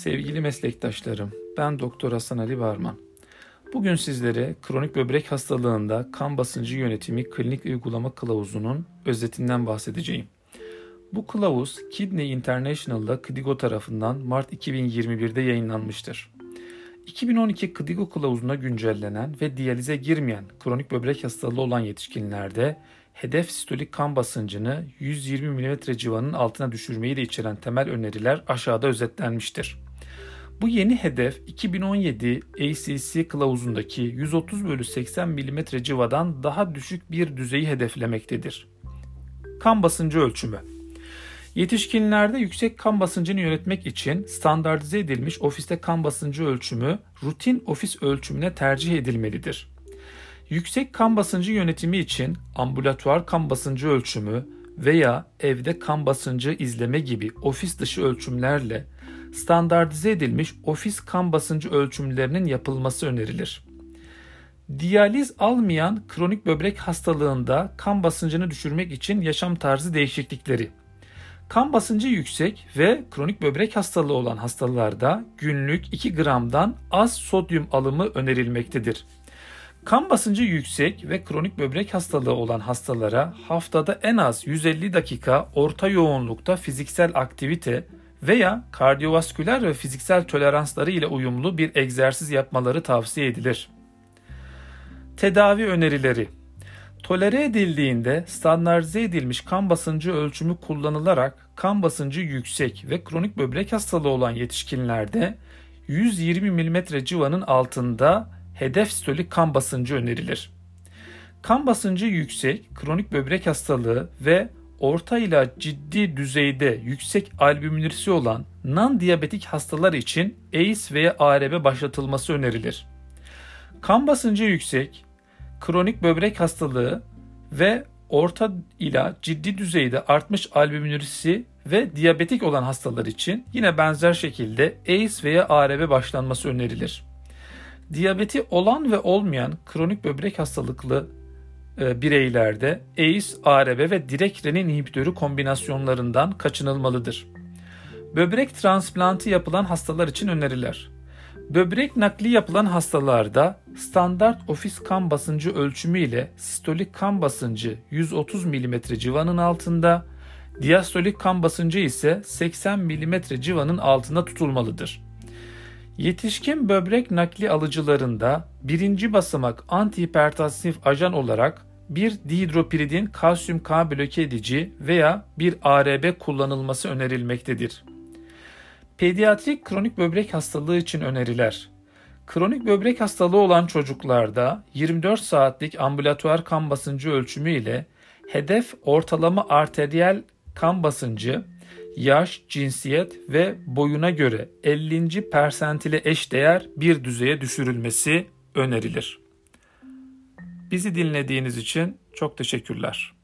Sevgili meslektaşlarım, ben Doktor Hasan Ali Barman. Bugün sizlere kronik böbrek hastalığında kan basıncı yönetimi klinik uygulama kılavuzunun özetinden bahsedeceğim. Bu kılavuz Kidney International'da KDIGO tarafından Mart 2021'de yayınlanmıştır. 2012 KDIGO kılavuzuna güncellenen ve diyalize girmeyen kronik böbrek hastalığı olan yetişkinlerde hedef sistolik kan basıncını 120 mm civanın altına düşürmeyi de içeren temel öneriler aşağıda özetlenmiştir. Bu yeni hedef 2017 ACC kılavuzundaki 130 bölü 80 mm civadan daha düşük bir düzeyi hedeflemektedir. Kan basıncı ölçümü Yetişkinlerde yüksek kan basıncını yönetmek için standartize edilmiş ofiste kan basıncı ölçümü rutin ofis ölçümüne tercih edilmelidir. Yüksek kan basıncı yönetimi için ambulatuar kan basıncı ölçümü veya evde kan basıncı izleme gibi ofis dışı ölçümlerle standartize edilmiş ofis kan basıncı ölçümlerinin yapılması önerilir. Diyaliz almayan kronik böbrek hastalığında kan basıncını düşürmek için yaşam tarzı değişiklikleri. Kan basıncı yüksek ve kronik böbrek hastalığı olan hastalarda günlük 2 gramdan az sodyum alımı önerilmektedir. Kan basıncı yüksek ve kronik böbrek hastalığı olan hastalara haftada en az 150 dakika orta yoğunlukta fiziksel aktivite veya kardiyovasküler ve fiziksel toleransları ile uyumlu bir egzersiz yapmaları tavsiye edilir. Tedavi önerileri Tolere edildiğinde standartize edilmiş kan basıncı ölçümü kullanılarak kan basıncı yüksek ve kronik böbrek hastalığı olan yetişkinlerde 120 mm civanın altında hedef sistolik kan basıncı önerilir. Kan basıncı yüksek, kronik böbrek hastalığı ve orta ila ciddi düzeyde yüksek albüminürisi olan non-diyabetik hastalar için ACE veya ARB başlatılması önerilir. Kan basıncı yüksek, kronik böbrek hastalığı ve orta ila ciddi düzeyde artmış albüminürisi ve diyabetik olan hastalar için yine benzer şekilde ACE veya ARB başlanması önerilir. Diyabeti olan ve olmayan kronik böbrek hastalıklı bireylerde ACE, ARB ve direkt renin inhibitörü kombinasyonlarından kaçınılmalıdır. Böbrek transplantı yapılan hastalar için öneriler. Böbrek nakli yapılan hastalarda standart ofis kan basıncı ölçümü ile sistolik kan basıncı 130 mm civanın altında, diastolik kan basıncı ise 80 mm civanın altında tutulmalıdır. Yetişkin böbrek nakli alıcılarında birinci basamak antihipertansif ajan olarak bir dihidropiridin kalsiyum K bloke edici veya bir ARB kullanılması önerilmektedir. Pediatrik kronik böbrek hastalığı için öneriler. Kronik böbrek hastalığı olan çocuklarda 24 saatlik ambulatuar kan basıncı ölçümü ile hedef ortalama arteriyel kan basıncı yaş, cinsiyet ve boyuna göre 50. persentile eşdeğer bir düzeye düşürülmesi önerilir. Bizi dinlediğiniz için çok teşekkürler.